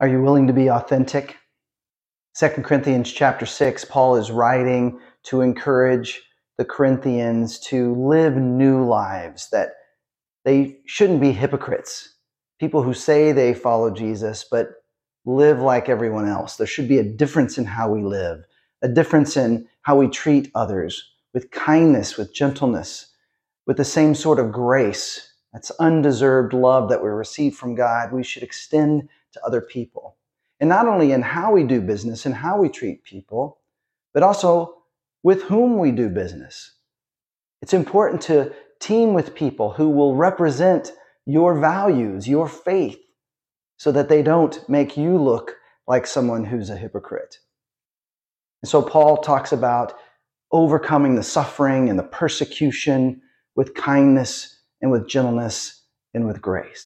Are you willing to be authentic? 2 Corinthians chapter 6, Paul is writing to encourage the Corinthians to live new lives, that they shouldn't be hypocrites, people who say they follow Jesus, but live like everyone else. There should be a difference in how we live, a difference in how we treat others with kindness, with gentleness, with the same sort of grace. That's undeserved love that we receive from God. We should extend to other people. And not only in how we do business and how we treat people, but also with whom we do business. It's important to team with people who will represent your values, your faith, so that they don't make you look like someone who's a hypocrite. And so Paul talks about overcoming the suffering and the persecution with kindness and with gentleness and with grace.